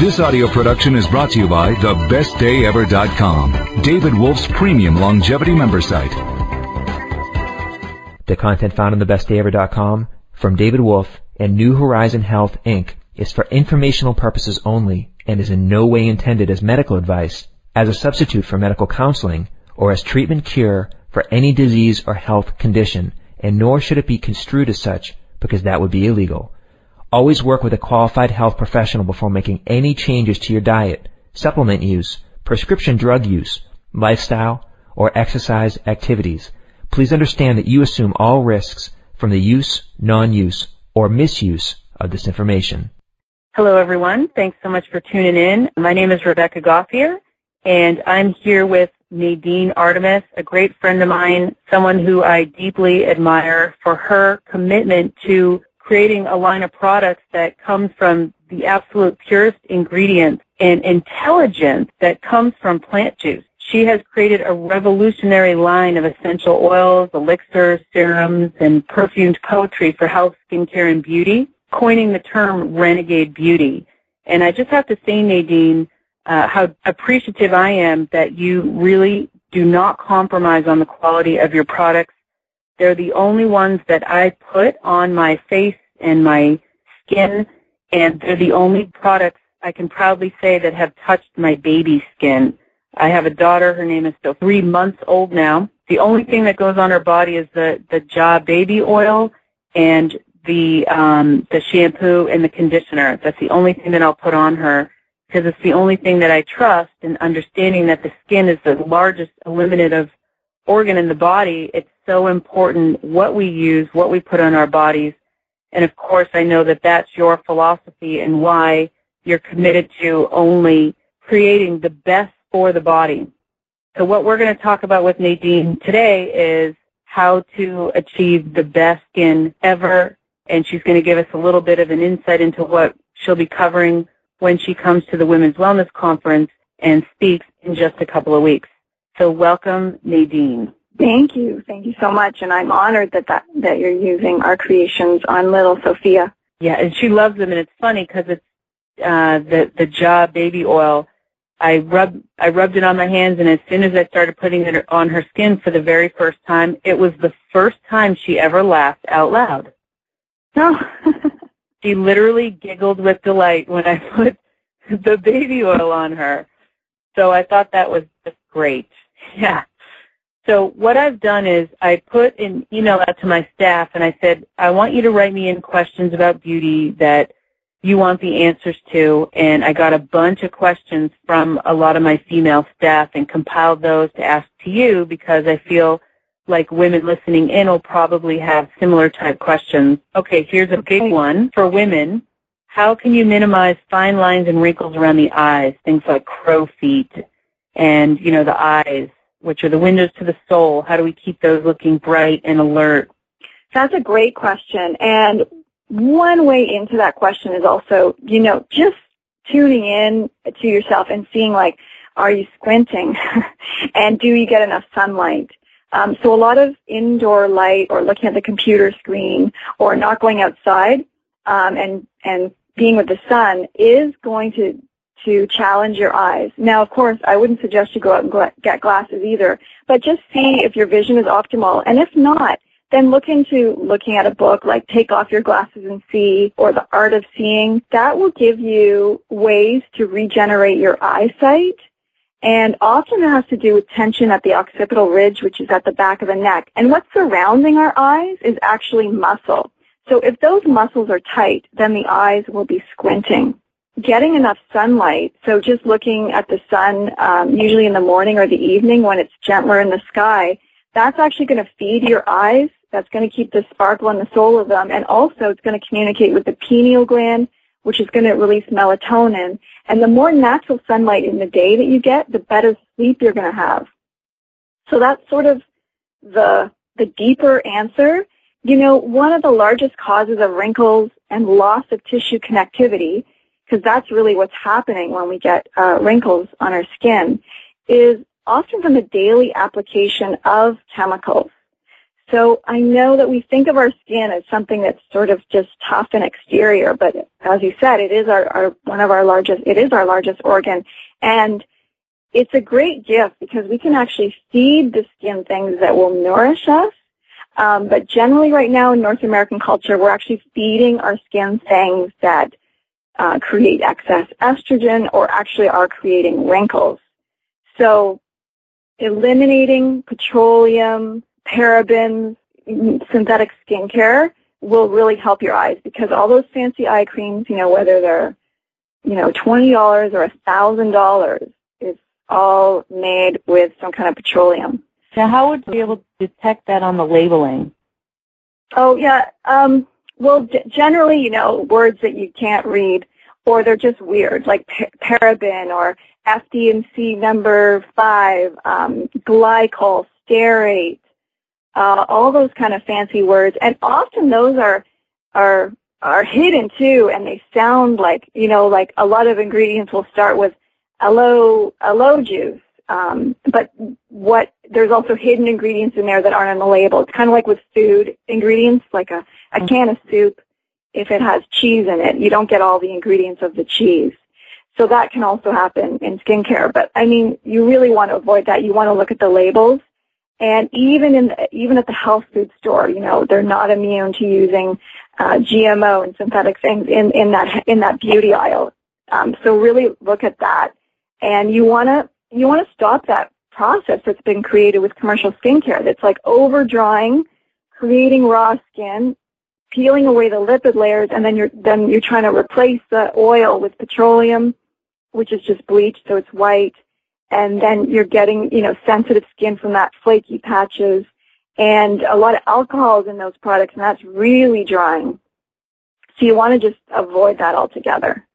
This audio production is brought to you by thebestdayever.com, David Wolfe's premium longevity member site. The content found on thebestdayever.com from David Wolfe and New Horizon Health Inc. is for informational purposes only and is in no way intended as medical advice, as a substitute for medical counseling, or as treatment cure for any disease or health condition, and nor should it be construed as such because that would be illegal. Always work with a qualified health professional before making any changes to your diet, supplement use, prescription drug use, lifestyle, or exercise activities. Please understand that you assume all risks from the use, non-use, or misuse of this information. Hello, everyone. Thanks so much for tuning in. My name is Rebecca Gauthier, and I'm here with Nadine Artemis, a great friend of mine, someone who I deeply admire for her commitment to creating a line of products that comes from the absolute purest ingredients and intelligence that comes from plant juice. She has created a revolutionary line of essential oils, elixirs, serums, and perfumed poetry for health, skincare, and beauty coining the term renegade beauty. And I just have to say, Nadine, uh, how appreciative I am that you really do not compromise on the quality of your products. They're the only ones that I put on my face and my skin, and they're the only products I can proudly say that have touched my baby's skin. I have a daughter, her name is still three months old now. The only thing that goes on her body is the, the Jah baby oil and the um, the shampoo and the conditioner. That's the only thing that I'll put on her because it's the only thing that I trust. And understanding that the skin is the largest eliminative organ in the body, it's so important what we use, what we put on our bodies. And of course, I know that that's your philosophy and why you're committed to only creating the best for the body. So what we're going to talk about with Nadine today is how to achieve the best skin ever and she's going to give us a little bit of an insight into what she'll be covering when she comes to the Women's Wellness Conference and speaks in just a couple of weeks. So welcome, Nadine. Thank you. Thank you so much. And I'm honored that, that, that you're using our creations on little Sophia. Yeah, and she loves them. And it's funny because it's uh, the, the Jah baby oil. I rub I rubbed it on my hands, and as soon as I started putting it on her skin for the very first time, it was the first time she ever laughed out loud. No. she literally giggled with delight when I put the baby oil on her. So I thought that was just great. Yeah. So what I've done is I put an email out to my staff and I said, I want you to write me in questions about beauty that you want the answers to. And I got a bunch of questions from a lot of my female staff and compiled those to ask to you because I feel like women listening in will probably have similar type questions. Okay, here's a big one for women. How can you minimize fine lines and wrinkles around the eyes, things like crow feet and, you know, the eyes, which are the windows to the soul? How do we keep those looking bright and alert? That's a great question. And one way into that question is also, you know, just tuning in to yourself and seeing like, are you squinting? and do you get enough sunlight? Um, so a lot of indoor light or looking at the computer screen or not going outside um, and and being with the sun is going to to challenge your eyes. Now, of course, I wouldn't suggest you go out and get glasses either, but just see if your vision is optimal. And if not, then look into looking at a book like Take Off Your Glasses and See or The Art of Seeing. That will give you ways to regenerate your eyesight and often it has to do with tension at the occipital ridge, which is at the back of the neck. And what's surrounding our eyes is actually muscle. So if those muscles are tight, then the eyes will be squinting. Getting enough sunlight, so just looking at the sun, um, usually in the morning or the evening when it's gentler in the sky, that's actually going to feed your eyes. That's going to keep the sparkle and the soul of them. And also it's going to communicate with the pineal gland, which is going to release melatonin. And the more natural sunlight in the day that you get, the better sleep you're going to have. So that's sort of the, the deeper answer. You know, one of the largest causes of wrinkles and loss of tissue connectivity, because that's really what's happening when we get uh, wrinkles on our skin, is often from the daily application of chemicals. So I know that we think of our skin as something that's sort of just tough and exterior, but as you said, it is our, our one of our largest, it is our largest organ. And it's a great gift because we can actually feed the skin things that will nourish us. Um, but generally right now in North American culture, we're actually feeding our skin things that uh, create excess estrogen or actually are creating wrinkles. So eliminating petroleum, parabens, synthetic skincare will really help your eyes because all those fancy eye creams, you know, whether they're, you know, $20 or $1,000 is all made with some kind of petroleum. Now, how would you be able to detect that on the labeling? Oh, yeah. Um, well, g- generally, you know, words that you can't read or they're just weird, like paraben or FDMC number five, um, glycol, stearate, uh, all those kind of fancy words. And often those are, are, are hidden too, and they sound like, you know, like a lot of ingredients will start with aloe, aloe juice. Um, but what, there's also hidden ingredients in there that aren't on the label. It's kind of like with food ingredients, like a, a mm-hmm. can of soup. If it has cheese in it, you don't get all the ingredients of the cheese. So that can also happen in skincare. But I mean, you really want to avoid that. You want to look at the labels and even in the, even at the health food store, you know, they're not immune to using uh, GMO and synthetic things in, in that in that beauty aisle. Um, so really look at that, and you want to you want to stop that process that's been created with commercial skincare. That's like over drying, creating raw skin, peeling away the lipid layers, and then you're then you're trying to replace the oil with petroleum, which is just bleach, so it's white and then you're getting, you know, sensitive skin from that flaky patches and a lot of alcohols in those products and that's really drying. So you want to just avoid that altogether.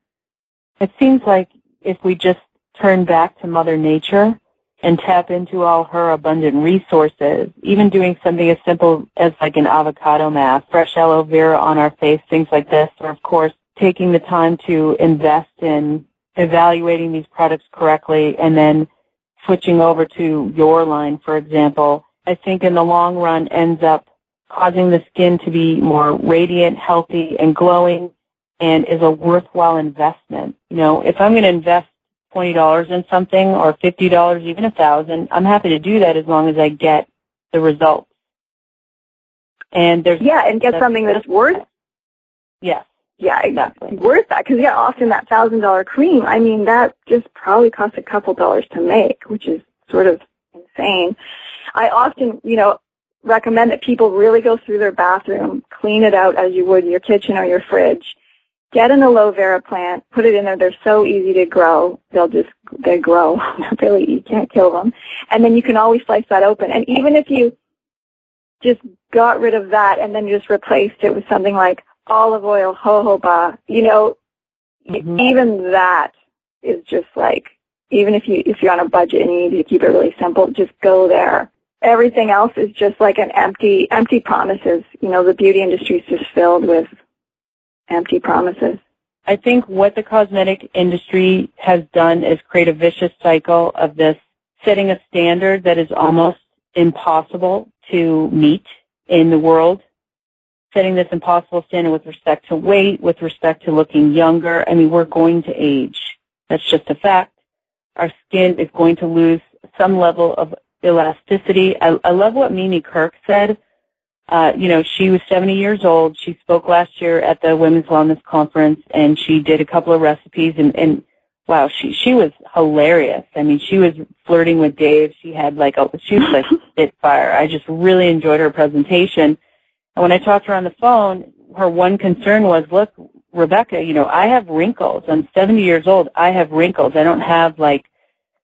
It seems like if we just turn back to Mother Nature and tap into all her abundant resources, even doing something as simple as like an avocado mask, fresh aloe vera on our face, things like this, or of course taking the time to invest in evaluating these products correctly and then switching over to your line, for example, I think in the long run ends up causing the skin to be more radiant, healthy, and glowing and is a worthwhile investment. You know, if I'm going to invest $20 in something or $50, even a thousand, I'm happy to do that as long as I get the results. And there's yeah, and get something that's worth. Yes. Yeah, exactly. Worth that because yeah, often that thousand dollar cream. I mean, that just probably costs a couple dollars to make, which is sort of insane. I often, you know, recommend that people really go through their bathroom, clean it out as you would your kitchen or your fridge. Get an aloe vera plant, put it in there. They're so easy to grow. They'll just, they grow. really, you can't kill them. And then you can always slice that open. And even if you just got rid of that and then just replaced it with something like olive oil, jojoba, you know, mm-hmm. even that is just like, even if you, if you're on a budget and you need to keep it really simple, just go there. Everything else is just like an empty, empty promises. You know, the beauty industry is just filled with empty promises. I think what the cosmetic industry has done is create a vicious cycle of this setting a standard that is almost impossible to meet in the world setting this impossible standard with respect to weight, with respect to looking younger. I mean, we're going to age. That's just a fact. Our skin is going to lose some level of elasticity. I, I love what Mimi Kirk said. Uh, you know, she was 70 years old. She spoke last year at the Women's Wellness Conference, and she did a couple of recipes. And, and wow, she she was hilarious. I mean, she was flirting with Dave. She had like a she was like spitfire. I just really enjoyed her presentation and when I talked to her on the phone, her one concern was, look, Rebecca, you know, I have wrinkles. I'm 70 years old. I have wrinkles. I don't have like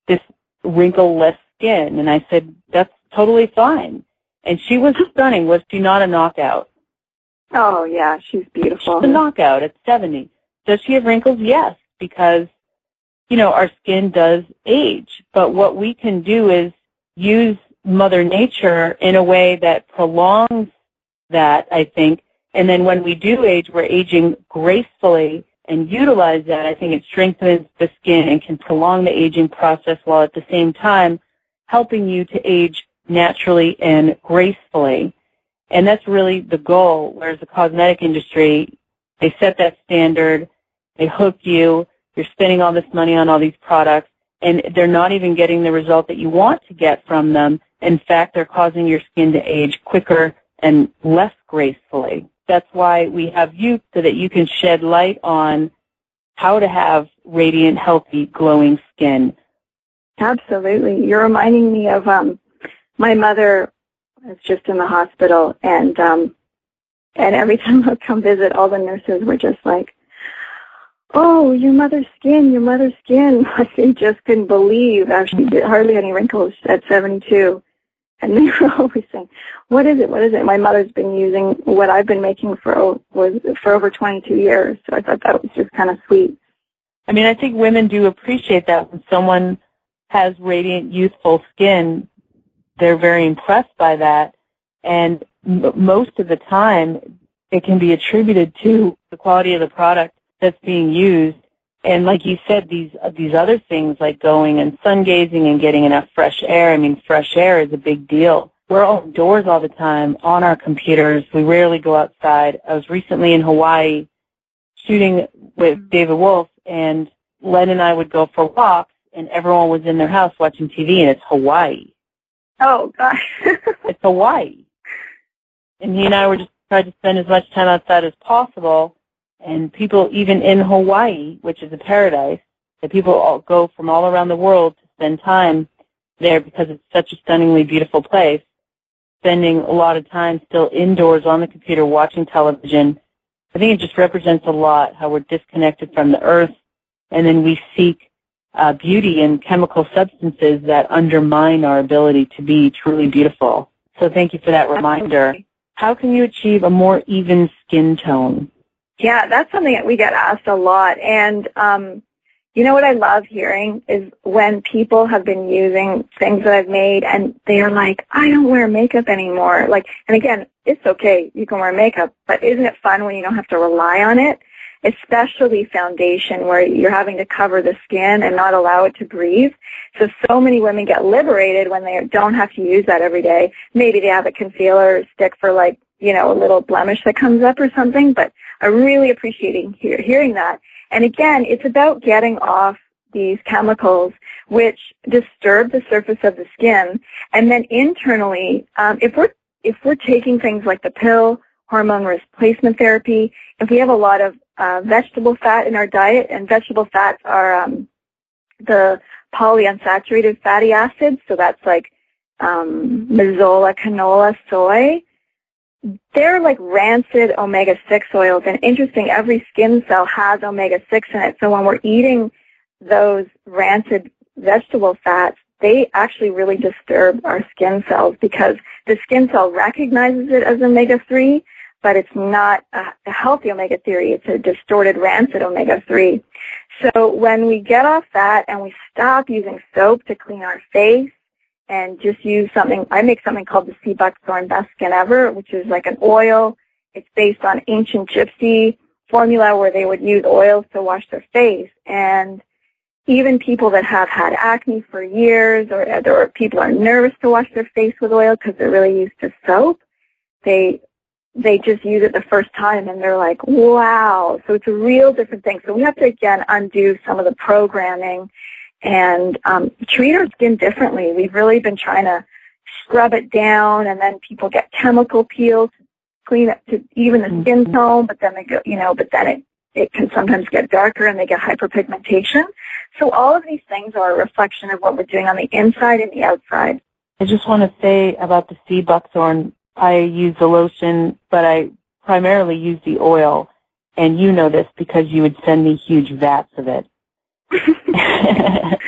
this wrinkleless skin. And I said, that's totally fine. And she was stunning. Was she not a knockout? Oh yeah, she's beautiful. She's a knockout at 70. Does she have wrinkles? Yes, because, you know, our skin does age. But what we can do is use Mother Nature in a way that prolongs that, I think. And then when we do age, we're aging gracefully and utilize that. I think it strengthens the skin and can prolong the aging process while at the same time helping you to age naturally and gracefully. And that's really the goal, whereas the cosmetic industry, they set that standard, they hook you, you're spending all this money on all these products, and they're not even getting the result that you want to get from them. In fact, they're causing your skin to age quicker and less gracefully. That's why we have you so that you can shed light on how to have radiant, healthy, glowing skin. Absolutely. You're reminding me of um my mother was just in the hospital and um and every time I'd come visit all the nurses were just like, Oh, your mother's skin, your mother's skin. Like they just couldn't believe how she did hardly any wrinkles at seventy two. And they were always saying, "What is it? What is it?" My mother's been using what I've been making for was for over 22 years, so I thought that was just kind of sweet. I mean, I think women do appreciate that when someone has radiant, youthful skin. They're very impressed by that, and m- most of the time, it can be attributed to the quality of the product that's being used. And like you said, these uh, these other things like going and sun gazing and getting enough fresh air. I mean, fresh air is a big deal. We're outdoors all the time on our computers. We rarely go outside. I was recently in Hawaii shooting with David Wolfe, and Len and I would go for walks, and everyone was in their house watching TV, and it's Hawaii. Oh gosh. It's Hawaii. And he and I were just trying to spend as much time outside as possible. And people, even in Hawaii, which is a paradise, that people all go from all around the world to spend time there because it's such a stunningly beautiful place, spending a lot of time still indoors on the computer watching television. I think it just represents a lot how we're disconnected from the earth and then we seek uh, beauty in chemical substances that undermine our ability to be truly beautiful. So thank you for that reminder. Absolutely. How can you achieve a more even skin tone? Yeah, that's something that we get asked a lot. And um, you know what I love hearing is when people have been using things that I've made and they are like, I don't wear makeup anymore. Like, and again, it's okay. You can wear makeup, but isn't it fun when you don't have to rely on it? Especially foundation where you're having to cover the skin and not allow it to breathe. So, so many women get liberated when they don't have to use that every day. Maybe they have a concealer stick for like, you know, a little blemish that comes up or something, but I'm really appreciating hear, hearing that. And again, it's about getting off these chemicals which disturb the surface of the skin. And then internally, um, if we're if we're taking things like the pill, hormone replacement therapy, if we have a lot of uh, vegetable fat in our diet, and vegetable fats are um, the polyunsaturated fatty acids, so that's like um, mazola, canola, soy they're like rancid omega-6 oils. And interesting, every skin cell has omega-6 in it. So when we're eating those rancid vegetable fats, they actually really disturb our skin cells because the skin cell recognizes it as omega-3, but it's not a, healthy omega-3. It's a distorted rancid omega-3. So when we get off that and we stop using soap to clean our face, and just use something. I make something called the Sea Buckthorn Best Skin Ever, which is like an oil. It's based on ancient gypsy formula where they would use oils to wash their face. And even people that have had acne for years or, or people are nervous to wash their face with oil because they're really used to soap, they they just use it the first time and they're like, wow. So it's a real different thing. So we have to again undo some of the programming and um, treat our skin differently. We've really been trying to scrub it down, and then people get chemical peels to clean up to even the skin mm-hmm. tone, but then they go, you know, but then it it can sometimes get darker and they get hyperpigmentation. So all of these things are a reflection of what we're doing on the inside and the outside. I just want to say about the sea buckthorn. I use the lotion, but I primarily use the oil. And you know this because you would send me huge vats of it.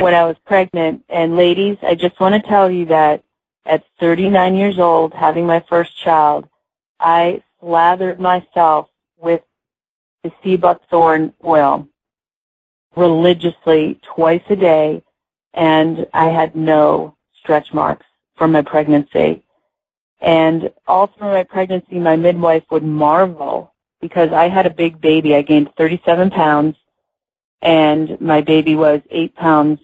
when I was pregnant. And ladies, I just want to tell you that at 39 years old, having my first child, I slathered myself with the sea buckthorn oil religiously twice a day, and I had no stretch marks from my pregnancy. And all through my pregnancy, my midwife would marvel because I had a big baby. I gained 37 pounds and my baby was eight pounds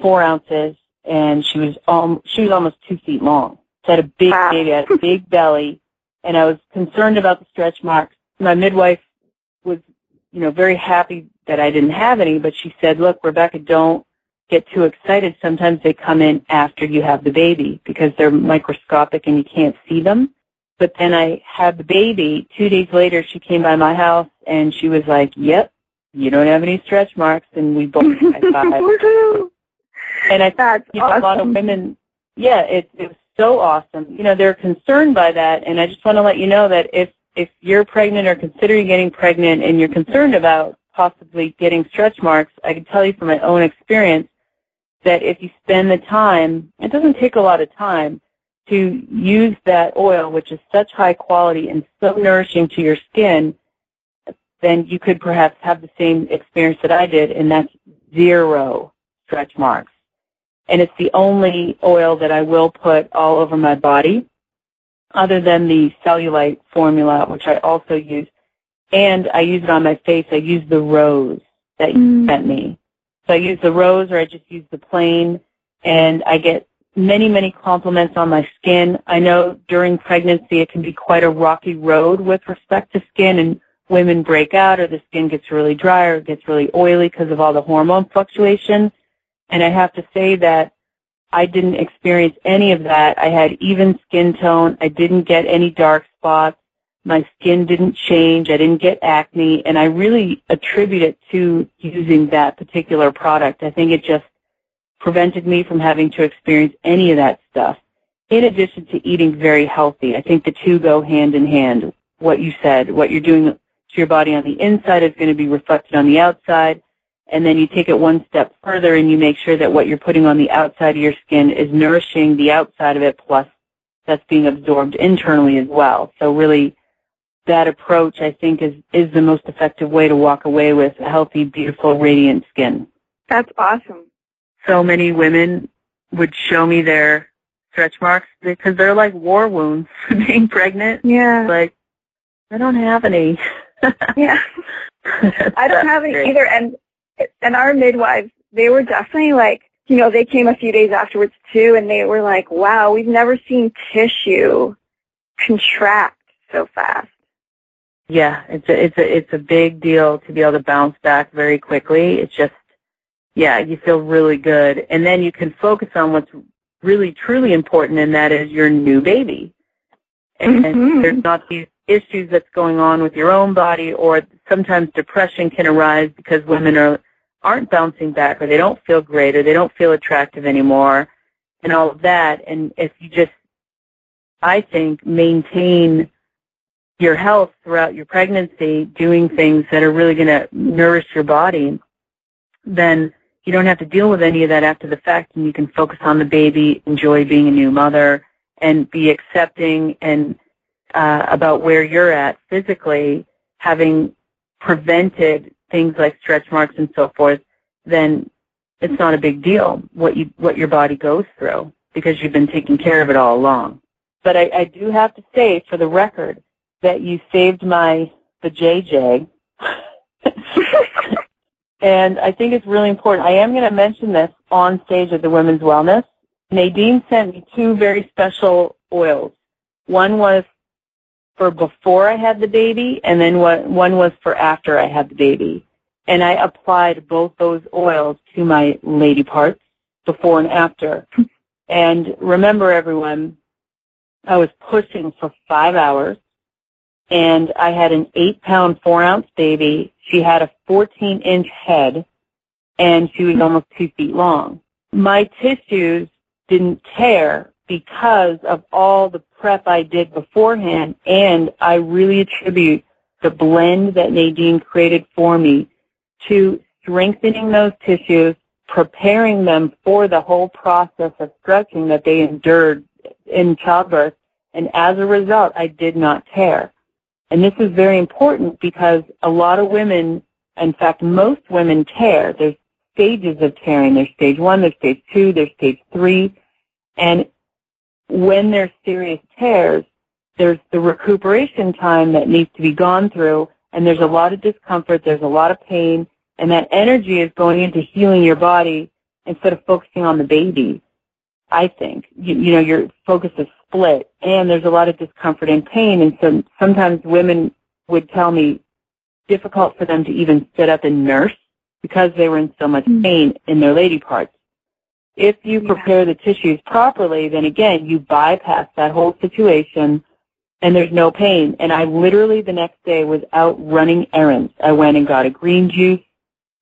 four ounces, and she was um she was almost two feet long. had a big Wow. baby, I had a big belly, and I was concerned about the stretch marks. My midwife was, you know, very happy that I didn't have any, but she said, look, Rebecca, don't get too excited. Sometimes they come in after you have the baby because they're microscopic and you can't see them. But then I had the baby. Two days later, she came by my house and she was like, yep, you don't have any stretch marks. And we both high fived. And I That's you know, a lot of women, yeah, it, it was so awesome. You know, they're concerned by that, and I just want to let you know that if if you're pregnant or considering getting pregnant and you're concerned about possibly getting stretch marks, I can tell you from my own experience that if you spend the time, it doesn't take a lot of time to use that oil, which is such high quality and so nourishing to your skin, then you could perhaps have the same experience that I did, and that's zero stretch marks and it's the only oil that I will put all over my body, other than the cellulite formula, which I also use. And I use it on my face. I use the rose that you Mm. sent me. So I use the rose, or I just use the plain, and I get many, many compliments on my skin. I know during pregnancy it can be quite a rocky road with respect to skin, and women break out, or the skin gets really dry, or gets really oily because of all the hormone fluctuation. And I have to say that I didn't experience any of that. I had even skin tone. I didn't get any dark spots. My skin didn't change. I didn't get acne. And I really attribute it to using that particular product. I think it just prevented me from having to experience any of that stuff. In addition to eating very healthy, I think the two go hand in hand. What you said, what you're doing to your body on the inside is going to be reflected on the outside and then you take it one step further and you make sure that what you're putting on the outside of your skin is nourishing the outside of it plus that's being absorbed internally as well. So really that approach I think is, is the most effective way to walk away with a healthy, beautiful, radiant skin. That's awesome. So many women would show me their stretch marks because they're like war wounds being pregnant. Yeah. Like, I don't have any. Yeah. I don't have any either. And and our midwives, they were definitely like, you know, they came a few days afterwards too, and they were like, "Wow, we've never seen tissue contract so fast." Yeah, it's a it's a it's a big deal to be able to bounce back very quickly. It's just yeah, you feel really good. And then you can focus on what's really truly important and that is your new baby. And Mhm. there's not these issues that's going on with your own body or sometimes depression can arise because women are aren't bouncing back or they don't feel great or they don't feel attractive anymore and all of that. And if you just I think maintain your health throughout your pregnancy, doing things that are really going to nourish your body, then you don't have to deal with any of that after the fact and you can focus on the baby, enjoy being a new mother, and be accepting and uh, about where you're at physically, having prevented things like stretch marks and so forth, then it's not a big deal what you what your body goes through because you've been taking care of it all along. But I, I do have to say, for the record, that you saved my the JJ. and I think it's really important. I am going to mention this on stage at the Women's Wellness. Nadine sent me two very special oils. One was for before I had the baby, and then one one was for after I had the baby. And I applied both those oils to my lady parts before and after. And remember, everyone, I was pushing for five hours and I had an eight pound, four ounce baby. She had a 14 inch head and she was almost two feet long. My tissues didn't tear because of all the prep I did beforehand and I really attribute the blend that Nadine created for me to strengthening those tissues, preparing them for the whole process of stretching that they endured in childbirth. And as a result, I did not tear. And this is very important because a lot of women, in fact, most women tear. There's stages of tearing. There's stage one, there's stage two, there's stage three. And when there's serious tears, there's the recuperation time that needs to be gone through, and there's a lot of discomfort, there's a lot of pain, and that energy is going into healing your body instead of focusing on the baby. I think you, you know your focus is split and there's a lot of discomfort and pain and so sometimes women would tell me difficult for them to even sit up and nurse because they were in so much Mm. pain in their lady parts. If you prepare the tissues properly, then again, you bypass that whole situation and there's no pain. And I literally the next day was out running errands. I went and got a green juice.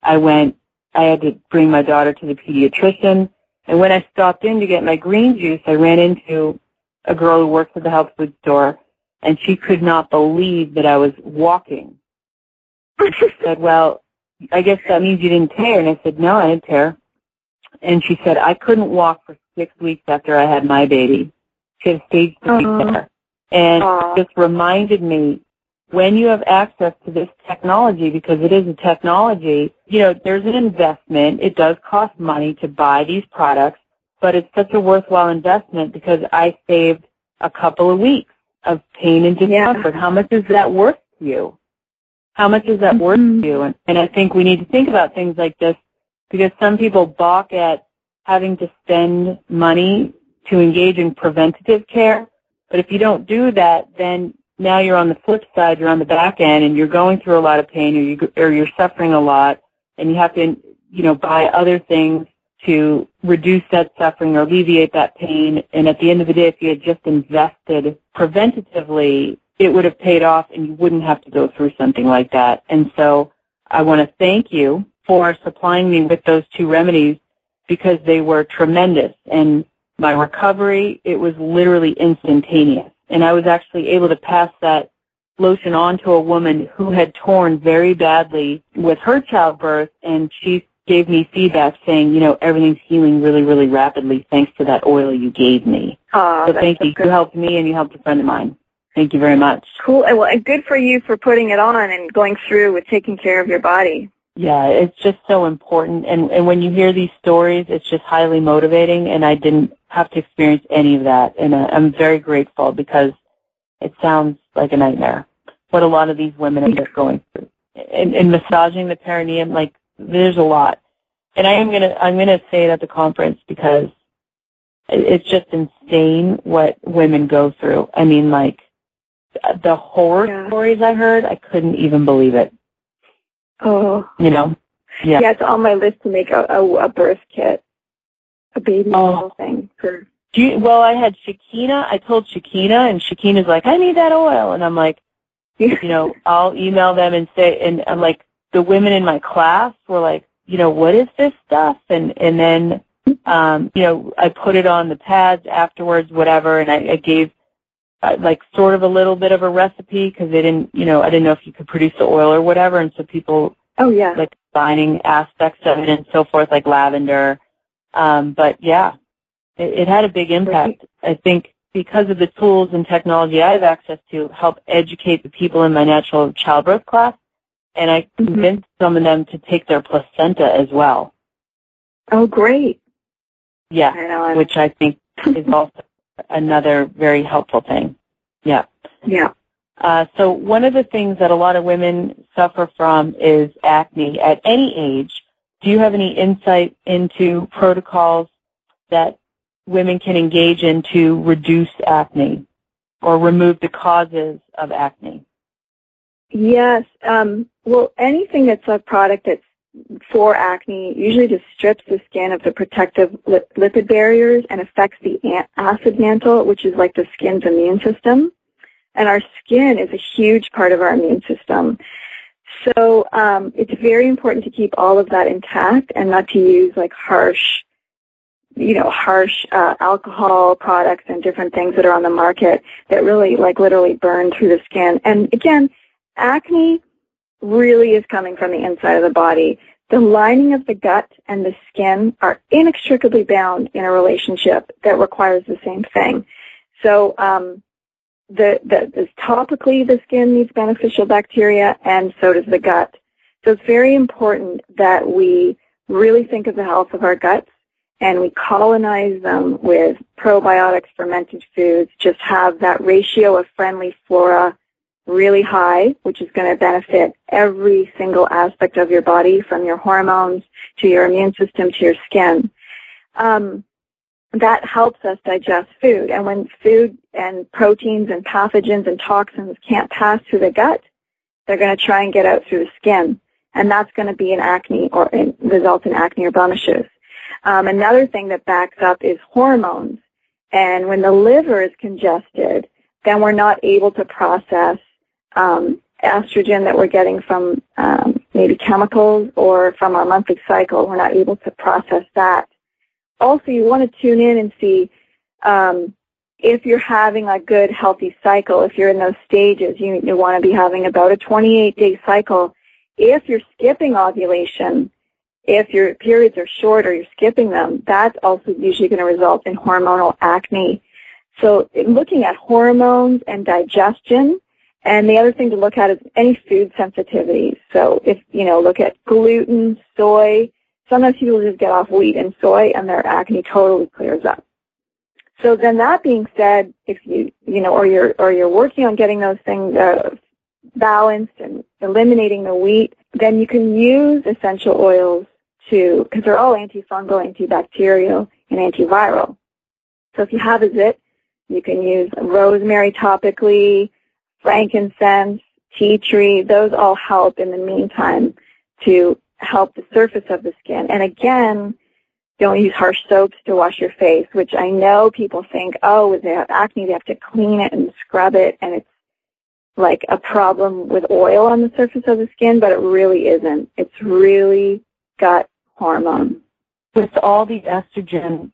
I went, I had to bring my daughter to the pediatrician. And when I stopped in to get my green juice, I ran into a girl who works at the health food store and she could not believe that I was walking. She said, well, I guess that means you didn't tear. And I said, no, I didn't tear. And she said, I couldn't walk for six weeks after I had my baby. She had stage three Aw. tear. And it just reminded me when you have access to this technology, because it is a technology, you know, there's an investment. It does cost money to buy these products, but it's such a worthwhile investment because I saved a couple of weeks of pain and Yeah. discomfort. How much is that worth to you? How much is that worth Mhm. to you? And, and I think we need to think about things like this because some people balk at having to spend money to engage in preventative care. But if you don't do that, then now you're on the flip side, you're on the back end and you're going through a lot of pain or, you, or you're suffering a lot and you have to, you know, buy other things to reduce that suffering or alleviate that pain. And at the end of the day, if you had just invested preventatively, it would have paid off and you wouldn't have to go through something like that. And so I want to thank you for supplying me with those two remedies because they were tremendous. And my recovery, it was literally instantaneous. And I was actually able to pass that lotion on to a woman who had torn very badly with her childbirth and she gave me feedback saying, you know, everything's healing really, really rapidly thanks to that oil you gave me. Aw, so thank so you. good. You helped me and you helped a friend of mine. Thank you very much. Cool. Well, and good for you for putting it on and going through with taking care of your body. Yeah, it's just so important. And, and when you hear these stories, it's just highly motivating. And I didn't have to experience any of that. And uh, I'm very grateful because it sounds like a nightmare. What a lot of these women end up going through. And, and massaging the perineum, like there's a lot. And I am gonna, I'm gonna say it at the conference because it's just insane what women go through. I mean, like the horror Yeah. stories I heard, I couldn't even believe it. Oh, You know? Yeah. yeah. It's on my list to make a, a, a birth kit, a baby Oh. thing for. Do you, well, I had Shakina. I told Shakina, and Shakina's like, I need that oil, and I'm like, you know, I'll email them and say, and I'm like, the women in my class were like, you know, what is this stuff? And and then, um, you know, I put it on the pads afterwards, whatever, and I, I gave uh, like sort of a little bit of a recipe because they didn't, you know, I didn't know if you could produce the oil or whatever, and so people Oh yeah. like combining aspects of it and so forth, like lavender. Um, but yeah, it, it had a big impact. I think because of the tools and technology I have access to, help educate the people in my natural childbirth class, and I Mhm. convinced some of them to take their placenta as well. Oh great. Yeah, I which I think is also another very helpful thing. Yeah. yeah. Uh, so one of the things that a lot of women suffer from is acne at any age. Do you have any insight into protocols that women can engage in to reduce acne or remove the causes of acne? Yes. Um, well, anything that's a product that's for acne usually just strips the skin of the protective li- lipid barriers and affects the acid mantle, which is like the skin's immune system. And our skin is a huge part of our immune system. So um, it's very important to keep all of that intact and not to use like harsh, you know, harsh uh, alcohol products and different things that are on the market that really like literally burn through the skin. And again, acne really is coming from the inside of the body. The lining of the gut and the skin are inextricably bound in a relationship that requires the same thing. So um, the, the, the topically the skin needs beneficial bacteria and so does the gut. So it's very important that we really think of the health of our guts and we colonize them with probiotics, fermented foods, just have that ratio of friendly flora really high, which is going to benefit every single aspect of your body from your hormones to your immune system to your skin. Um, that helps us digest food. And when food and proteins and pathogens and toxins can't pass through the gut, they're going to try and get out through the skin. And that's going to be an acne or result in acne or blemishes. Um, another thing that backs up is hormones. And when the liver is congested, then we're not able to process um, estrogen that we're getting from um, maybe chemicals or from our monthly cycle. We're not able to process that. Also, you want to tune in and see um, if you're having a good, healthy cycle. If you're in those stages, you, you want to be having about a 28-day cycle. If you're skipping ovulation, if your periods are short or you're skipping them, that's also usually going to result in hormonal acne. So looking at hormones and digestion, and the other thing to look at is any food sensitivities. So if, you know, look at gluten, soy, sometimes people just get off wheat and soy and their acne totally clears up. So then that being said, if you, you know, or you're, or you're working on getting those things uh, balanced and eliminating the wheat, then you can use essential oils to, because they're all antifungal, antibacterial, and antiviral. So if you have a zit, you can use rosemary topically, frankincense, tea tree. Those all help in the meantime to help the surface of the skin. And again, don't use harsh soaps to wash your face, which I know people think, oh, if they have acne, they have to clean it and scrub it, and it's like a problem with oil on the surface of the skin, but it really isn't. It's really gut hormone. With all the estrogen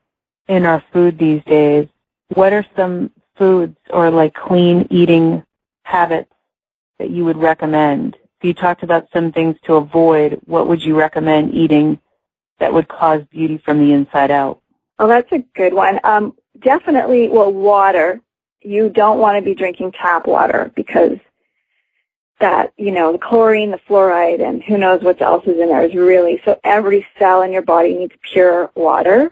in our food these days, what are some foods or like clean eating habits that you would recommend? If you talked about some things to avoid, what would you recommend eating that would cause beauty from the inside out? Oh, that's a good one. Um, definitely, well, water. You don't want to be drinking tap water because that, you know, the chlorine, the fluoride, and who knows what else is in there is really, so every cell in your body needs pure water.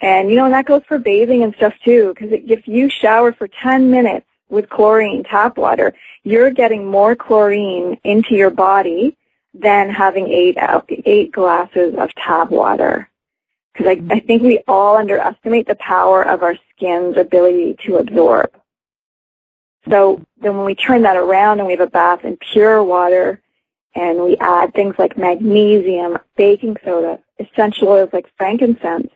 And, you know, and that goes for bathing and stuff too, because if you shower for 10 minutes with chlorine tap water, you're getting more chlorine into your body than having eight, eight glasses of tap water. Because I, I think we all underestimate the power of our skin's ability to absorb. So then when we turn that around and we have a bath in pure water and we add things like magnesium, baking soda, essential oils like frankincense,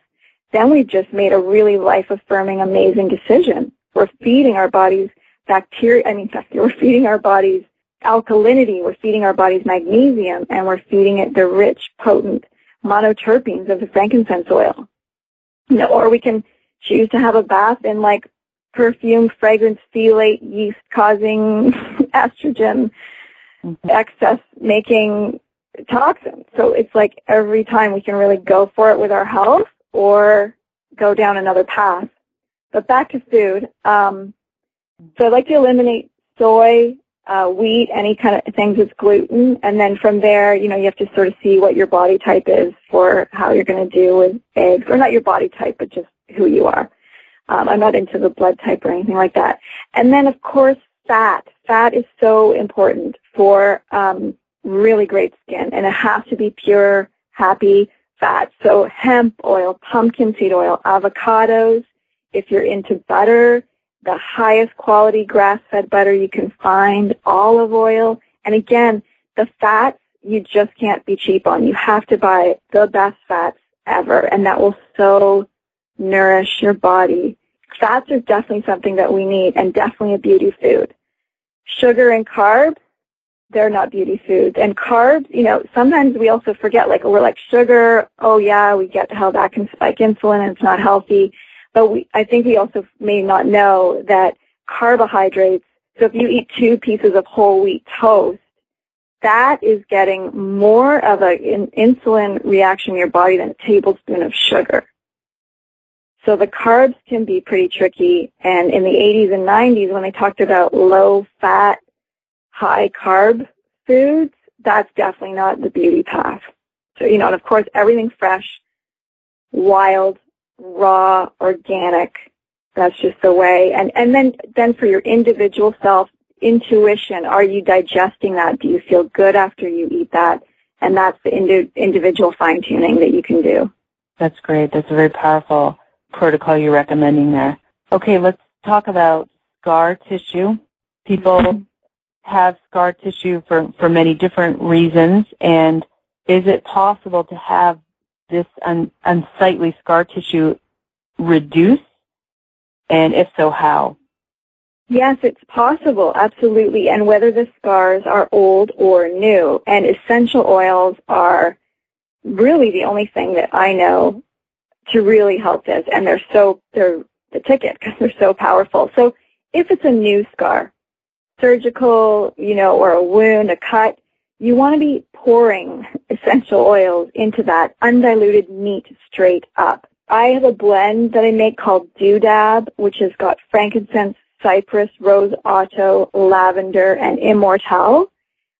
then we've just made a really life affirming, amazing decision. We're feeding our bodies bacteria, I mean bacteria, we're feeding our bodies alkalinity, we're feeding our bodies magnesium, and we're feeding it the rich, potent monoterpenes of the frankincense oil. You know, or we can choose to have a bath in like perfume, fragrance, phthalate, yeast causing estrogen mm-hmm. excess making toxins. So it's like every time we can really go for it with our health or go down another path. But back to food. Um, so I'd like to eliminate soy, uh, wheat, any kind of things with gluten, and then from there, you know, you have to sort of see what your body type is for how you're going to do with eggs, or not your body type, but just who you are. Um, I'm not into the blood type or anything like that. And then, of course, fat. Fat is so important for um, really great skin, and it has to be pure, happy fat. So hemp oil, pumpkin seed oil, avocados. If you're into butter, the highest quality grass-fed butter you can find, olive oil. And again, the fats you just can't be cheap on. You have to buy the best fats ever, and that will so nourish your body. Fats are definitely something that we need and definitely a beauty food. Sugar and carbs, they're not beauty foods. And carbs, you know, sometimes we also forget, like, we're like sugar, oh yeah, we get how that can spike insulin and it's not healthy. But we, I think we also may not know that carbohydrates, so if you eat two pieces of whole wheat toast, that is getting more of an insulin reaction in your body than a tablespoon of sugar. So the carbs can be pretty tricky. And in the 80s and 90s, when they talked about low fat, high carb foods, that's definitely not the beauty path. So, you know, and of course, everything fresh, wild, raw, organic. That's just the way. And, and then, then for your individual self, intuition, are you digesting that? Do you feel good after you eat that? And that's the indi- individual fine tuning that you can do. That's great. That's a very powerful. protocol you're recommending there. Okay, let's talk about scar tissue. People mm-hmm. have scar tissue for, for many different reasons, and is it possible to have this un, unsightly scar tissue reduce? And if so, how? Yes, it's possible, absolutely. And whether the scars are old or new. And essential oils are really the only thing that I know to really help this. And they're so, they're the ticket because they're so powerful. So if it's a new scar, surgical, you know, or a wound, a cut, you want to be pouring essential oils into that undiluted meat straight up. I have a blend that I make called Doodab, which has got frankincense, cypress, rose otto, lavender, and immortelle.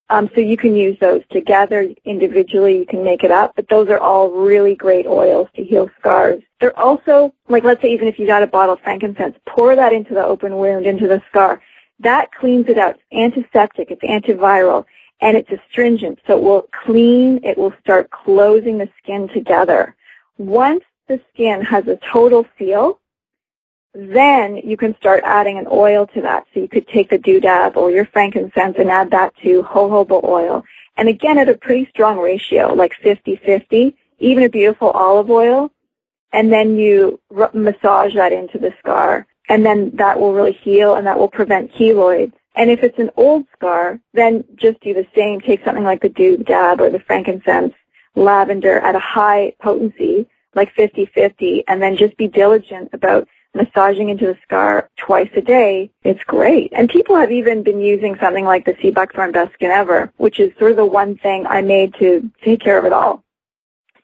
Um, so you can use those together individually. You can make it up, but those are all really great oils to heal scars. They're also like, let's say, even if you got a bottle of frankincense, pour that into the open wound, into the scar. That cleans it out. It's antiseptic. It's antiviral, and it's astringent. So it will clean. It will start closing the skin together. Once the skin has a total seal, then you can start adding an oil to that. So you could take the doodab or your frankincense and add that to jojoba oil. And again, at a pretty strong ratio, like 50-50, even a beautiful olive oil. And then you r- massage that into the scar. And then that will really heal and that will prevent keloids. And if it's an old scar, then just do the same. Take something like the doodab or the frankincense, lavender at a high potency, like 50-50, and then just be diligent about massaging into the scar twice a day, it's great. And people have even been using something like the sea buckthorn best skin ever, which is sort of the one thing I made to take care of it all.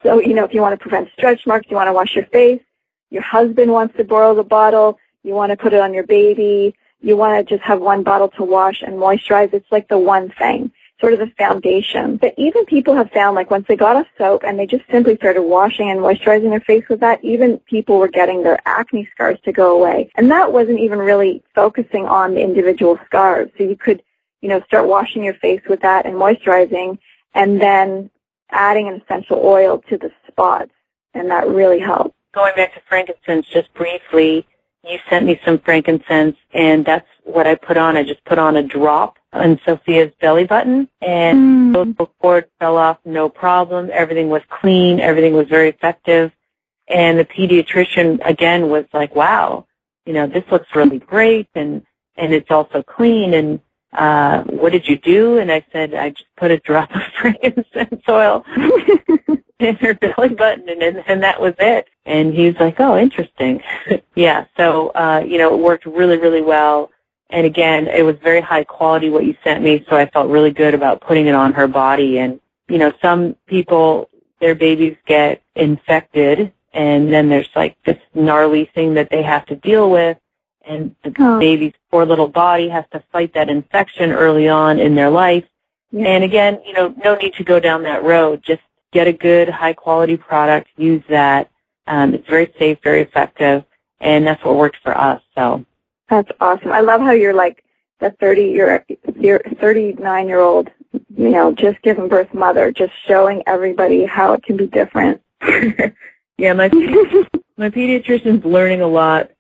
So, you know, if you want to prevent stretch marks, you want to wash your face, your husband wants to borrow the bottle, you want to put it on your baby, you want to just have one bottle to wash and moisturize, it's like the one thing sort of the foundation. But even people have found like once they got off soap and they just simply started washing and moisturizing their face with that, even people were getting their acne scars to go away. And that wasn't even really focusing on the individual scars. So you could, you know, start washing your face with that and moisturizing and then adding an essential oil to the spots. And that really helps. Going back to frankincense just briefly, you sent me some frankincense and that's what I put on. I just put on a drop on Sophia's belly button and mm. the cord fell off no problem. Everything was clean. Everything was very effective. And the pediatrician again was like, wow, you know, this looks really great and, and it's also clean and, uh, what did you do? And I said, I just put a drop of frankincense oil in her belly button and, and, and that was it. And he was like, oh, interesting. yeah. So, uh, you know, it worked really, really well. And again, it was very high quality what you sent me, so I felt really good about putting it on her body. And, you know, some people, their babies get infected and then there's like this gnarly thing that they have to deal with and the oh. baby's poor little body has to fight that infection early on in their life. Yeah. And again, you know, no need to go down that road. Just get a good, high quality product, use that. Um, it's very safe, very effective, and that's what worked for us. So that's awesome. I love how you're like the 30 year, your 39 year old, you know, just giving birth mother, just showing everybody how it can be different. yeah, my my pediatrician's learning a lot.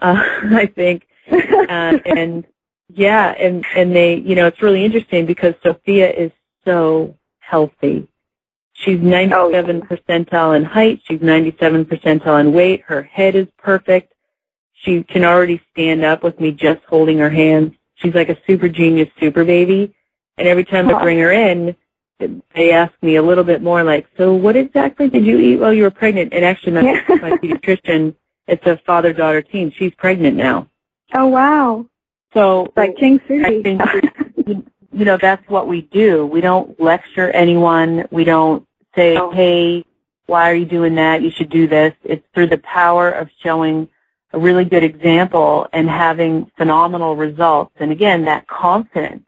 Uh, I think, uh, and yeah, and and they, you know, it's really interesting because Sophia is so healthy. She's 97 percentile in height. She's 97 percentile in weight. Her head is perfect. She can already stand up with me just holding her hands. She's like a super genius super baby. And every time I bring her in, they ask me a little bit more like, so what exactly did you eat while you were pregnant? And actually my, my pediatrician, it's a father-daughter team. She's pregnant now. Oh, wow. So like King. I think, you know, that's what we do. We don't lecture anyone. We don't say, oh. hey, why are you doing that? You should do this. It's through the power of showing a really good example and having phenomenal results. And again, that confidence.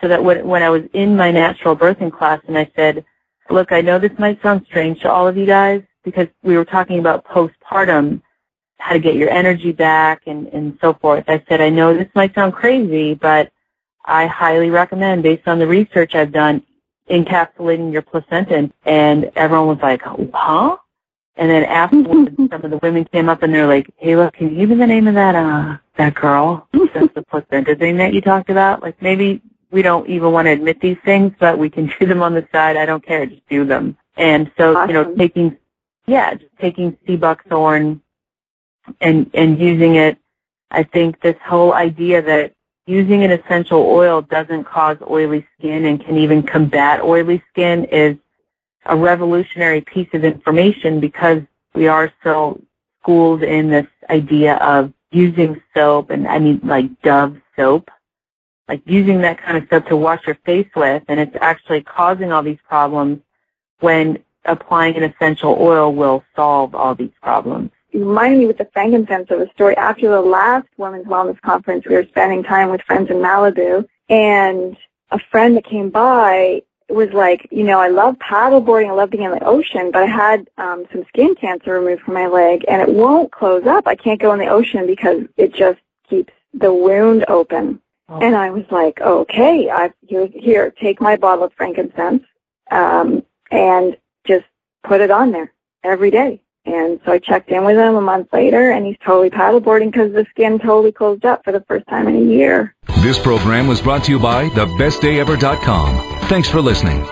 So that when, when I was in my natural birthing class and I said, look, I know this might sound strange to all of you guys because we were talking about postpartum, how to get your energy back and, and so forth. I said, I know this might sound crazy, but I highly recommend based on the research I've done encapsulating your placenta. And everyone was like, huh? And then afterwards, some of the women came up and they're like, "Hey, look, can you give me the name of that uh that girl? That's the placenta thing that you talked about. Like maybe we don't even want to admit these things, but we can do them on the side. I don't care, just do them." And so, awesome. you know, taking yeah, just taking sea buckthorn and and using it. I think this whole idea that using an essential oil doesn't cause oily skin and can even combat oily skin is a revolutionary piece of information because we are so schooled in this idea of using soap and I mean like Dove soap, like using that kind of soap to wash your face with and it's actually causing all these problems when applying an essential oil will solve all these problems. You reminded me with the frankincense of a story. After the last Women's Wellness Conference, we were spending time with friends in Malibu and a friend that came by was like, you know, I love paddleboarding, I love being in the ocean, but I had um, some skin cancer removed from my leg, and it won't close up. I can't go in the ocean because it just keeps the wound open. Oh. And I was like, okay, I here, here, take my bottle of frankincense, um, and put it on there every day. And so I checked in with him a month later, and he's totally paddleboarding because the skin totally closed up for the first time in a year. This program was brought to you by thebestdayever.com. Thanks for listening.